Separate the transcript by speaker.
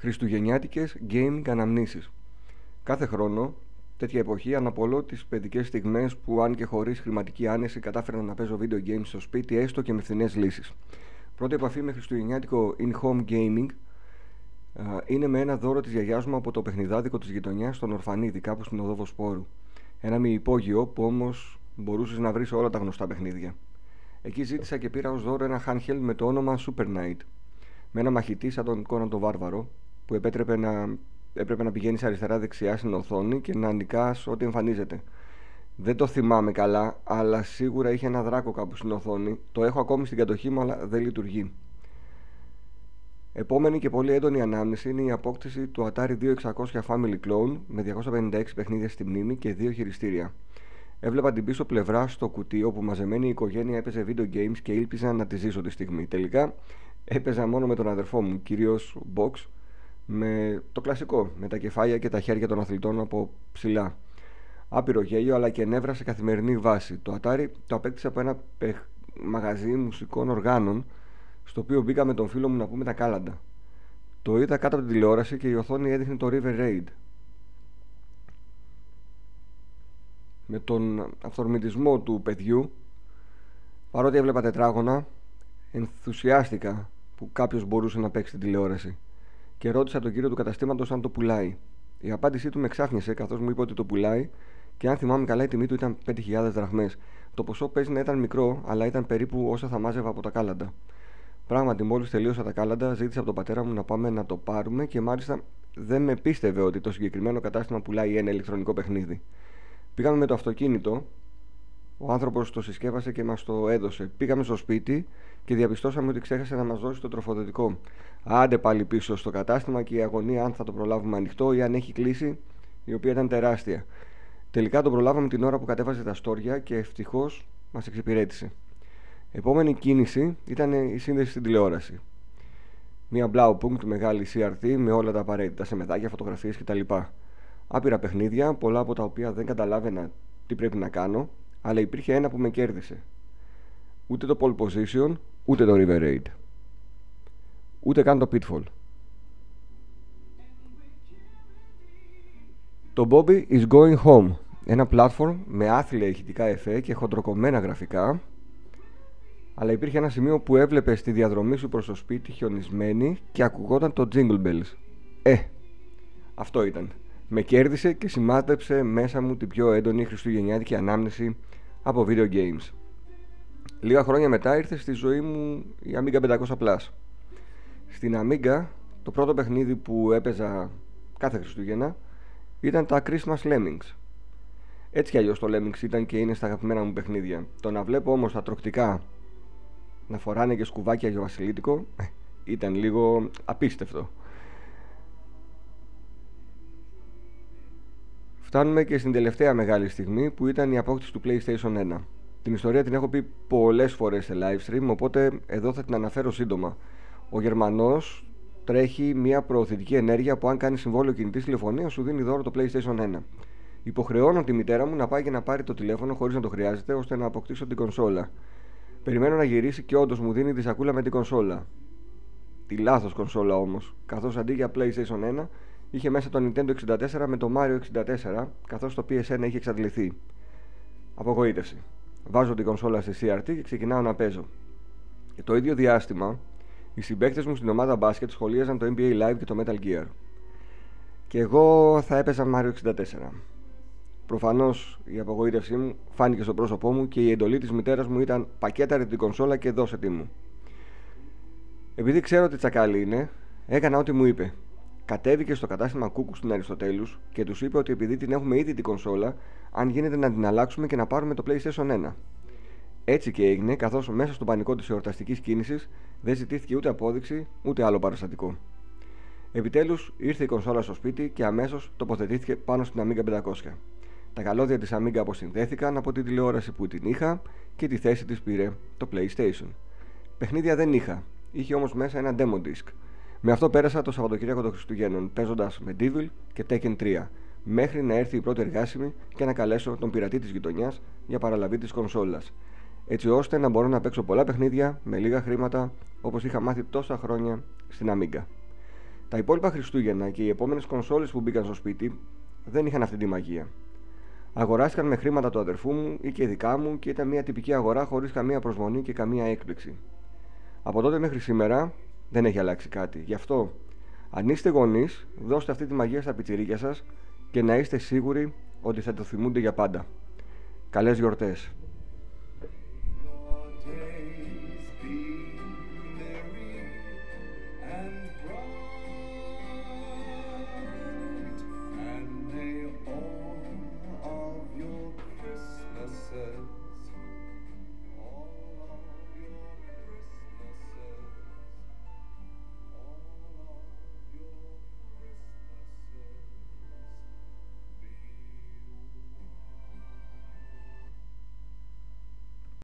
Speaker 1: Χριστουγεννιάτικες gaming αναμνήσεις. Κάθε χρόνο, τέτοια εποχή, αναπολώ τις παιδικές στιγμές που, αν και χωρίς χρηματική άνεση, κατάφερα να παίζω video games στο σπίτι, έστω και με φθηνές λύσεις. Πρώτη επαφή με χριστουγεννιάτικο in-home gaming είναι με ένα δώρο της γιαγιάς μου από το παιχνιδάδικο της γειτονιάς στον Ορφανίδη, κάπου στην οδό Σπόρου. Ένα μη υπόγειο που όμως μπορούσες να βρεις όλα τα γνωστά παιχνίδια. Εκεί ζήτησα και πήρα ως δώρο ένα handheld με το όνομα Super Knight. Με ένα μαχητή σαν τον Κόναν τον Βάρβαρο, που επέτρεπε να, έπρεπε να πηγαίνεις αριστερά-δεξιά στην οθόνη και να νικάς ό,τι εμφανίζεται. Δεν το θυμάμαι καλά, αλλά σίγουρα είχε ένα δράκο κάπου στην οθόνη. Το έχω ακόμη στην κατοχή μου, αλλά δεν λειτουργεί. Επόμενη και πολύ έντονη ανάμνηση είναι η απόκτηση του Atari 2600 Family Clone με 256 παιχνίδια στη μνήμη και δύο χειριστήρια. Έβλεπα την πίσω πλευρά στο κουτί όπου μαζεμένη η οικογένεια έπαιζε video games και ήλπιζα να τη ζήσω τη στιγμή. Τελικά έπαιζα μόνο με τον αδερφό μου, κυρίως box, με το κλασικό, με τα κεφάλια και τα χέρια των αθλητών από ψηλά. Άπειρο γέλιο αλλά και νεύρα σε καθημερινή βάση. Το Atari το απέκτησα από ένα μαγαζί μουσικών οργάνων, στο οποίο μπήκα με τον φίλο μου να πούμε τα κάλαντα. Το είδα κάτω από την τηλεόραση και η οθόνη έδειχνε το River Raid. Με τον αυθορμητισμό του παιδιού, παρότι έβλεπα τετράγωνα, ενθουσιάστηκα που κάποιος μπορούσε να παίξει την τηλεόραση και ρώτησα τον κύριο του καταστήματος αν το πουλάει. Η απάντησή του με ξάφνιασε καθώς μου είπε ότι το πουλάει και αν θυμάμαι καλά η τιμή του ήταν 5.000 δραχμές. Το ποσό παίζει να ήταν μικρό, αλλά ήταν περίπου όσα θα μάζευα από τα κάλαντα. Πράγματι, μόλις τελείωσα τα κάλαντα, ζήτησα από τον πατέρα μου να πάμε να το πάρουμε και μάλιστα δεν με πίστευε ότι το συγκεκριμένο κατάστημα πουλάει ένα ηλεκτρονικό παιχνίδι. Πήγαμε με το αυτοκίνητο, ο άνθρωπος το συσκεύασε και μας το έδωσε. Πήγαμε στο σπίτι και διαπιστώσαμε ότι ξέχασε να μας δώσει το τροφοδοτικό. Άντε πάλι πίσω στο κατάστημα και η αγωνία αν θα το προλάβουμε ανοιχτό ή αν έχει κλείσει, η οποία ήταν τεράστια. Τελικά το προλάβαμε την ώρα που κατέβαζε τα στόρια και ευτυχώς μας εξυπηρέτησε. Επόμενη κίνηση ήταν η σύνδεση στην τηλεόραση. Μια Blaupunkt μεγάλη CRT με όλα τα απαραίτητα σε μετάκια, φωτογραφίες κτλ. Άπειρα παιχνίδια, πολλά από τα οποία δεν καταλάβαινα τι πρέπει να κάνω, αλλά υπήρχε ένα που με κέρδισε. Ούτε το pole position, ούτε το river raid. Ούτε καν το pitfall. Το Bobby is going home. Ένα platform με άθλια ηχητικά εφέ και χοντροκομμένα γραφικά αλλά υπήρχε ένα σημείο που έβλεπε στη διαδρομή σου προς το σπίτι χιονισμένη και ακουγόταν το jingle bells. Ε, αυτό ήταν. Με κέρδισε και σημάδεψε μέσα μου την πιο έντονη χριστουγεννιάτικη ανάμνηση από video games. Λίγα χρόνια μετά ήρθε στη ζωή μου η Amiga 500 Plus. Στην Amiga το πρώτο παιχνίδι που έπαιζα κάθε Χριστούγεννα ήταν τα Christmas Lemmings. Έτσι κι αλλιώς το Lemmings ήταν και είναι στα αγαπημένα μου παιχνίδια. Το να βλέπω όμως τα τροκτικά να φοράνε και σκουβάκια για βασιλίτικο ε, ήταν λίγο απίστευτο. Φτάνουμε και στην τελευταία μεγάλη στιγμή που ήταν η απόκτηση του PlayStation 1. Την ιστορία την έχω πει πολλές φορές σε live stream, οπότε εδώ θα την αναφέρω σύντομα. Ο Γερμανός τρέχει μια προωθητική ενέργεια που αν κάνει συμβόλαιο κινητής τηλεφωνίας σου δίνει δώρο το PlayStation 1. Υποχρεώνω τη μητέρα μου να πάει και να πάρει το τηλέφωνο χωρίς να το χρειάζεται ώστε να αποκτήσω την κονσόλα. Περιμένω να γυρίσει και όντως μου δίνει τη σακούλα με την κονσόλα. Τη λάθος κονσόλα όμως, καθώς αντί για PlayStation 1 είχε μέσα το Nintendo 64 με το Mario 64, καθώς το PSN είχε εξαντληθεί. Απογοήτευση. Βάζω την κονσόλα στη CRT και ξεκινάω να παίζω. Και το ίδιο διάστημα, οι συμπαίκτες μου στην ομάδα μπάσκετ σχολίαζαν το NBA Live και το Metal Gear. Και εγώ θα έπαιζα Mario 64. Προφανώς η απογοήτευσή μου φάνηκε στο πρόσωπό μου και η εντολή της μητέρας μου ήταν πακέταρε την κονσόλα και δώσε τη μου. Επειδή ξέρω ότι τσακάλι είναι, έκανα ό,τι μου είπε. Κατέβηκε στο κατάστημα Κούκου στην Αριστοτέλους και τους είπε ότι επειδή την έχουμε ήδη την κονσόλα, αν γίνεται να την αλλάξουμε και να πάρουμε το PlayStation 1. Έτσι και έγινε, καθώς μέσα στο πανικό της εορταστικής κίνησης δεν ζητήθηκε ούτε απόδειξη ούτε άλλο παραστατικό. Επιτέλους ήρθε η κονσόλα στο σπίτι και αμέσως τοποθετήθηκε πάνω στην Amiga 500. Τα καλώδια της Amiga αποσυνδέθηκαν από την τηλεόραση που την είχα και τη θέση της πήρε το PlayStation. Παιχνίδια δεν είχα, είχε όμως μέσα ένα demo disc. Με αυτό πέρασα το Σαββατοκύριακο των Χριστουγέννων, παίζοντας με Devil και Tekken 3, μέχρι να έρθει η πρώτη εργάσιμη και να καλέσω τον πειρατή της γειτονιάς για παραλαβή της κονσόλας. Έτσι ώστε να μπορώ να παίξω πολλά παιχνίδια με λίγα χρήματα όπως είχα μάθει τόσα χρόνια στην Amiga. Τα υπόλοιπα Χριστούγεννα και οι επόμενες κονσόλες που μπήκαν στο σπίτι δεν είχαν αυτή τη μαγεία. Αγοράστηκαν με χρήματα του αδερφού μου ή και δικά μου και ήταν μια τυπική αγορά χωρίς καμία προσμονή και καμία έκπληξη. Από τότε μέχρι σήμερα δεν έχει αλλάξει κάτι. Γι' αυτό, αν είστε γονείς, δώστε αυτή τη μαγεία στα πιτσιρίκια σας και να είστε σίγουροι ότι θα το θυμούνται για πάντα. Καλές γιορτές!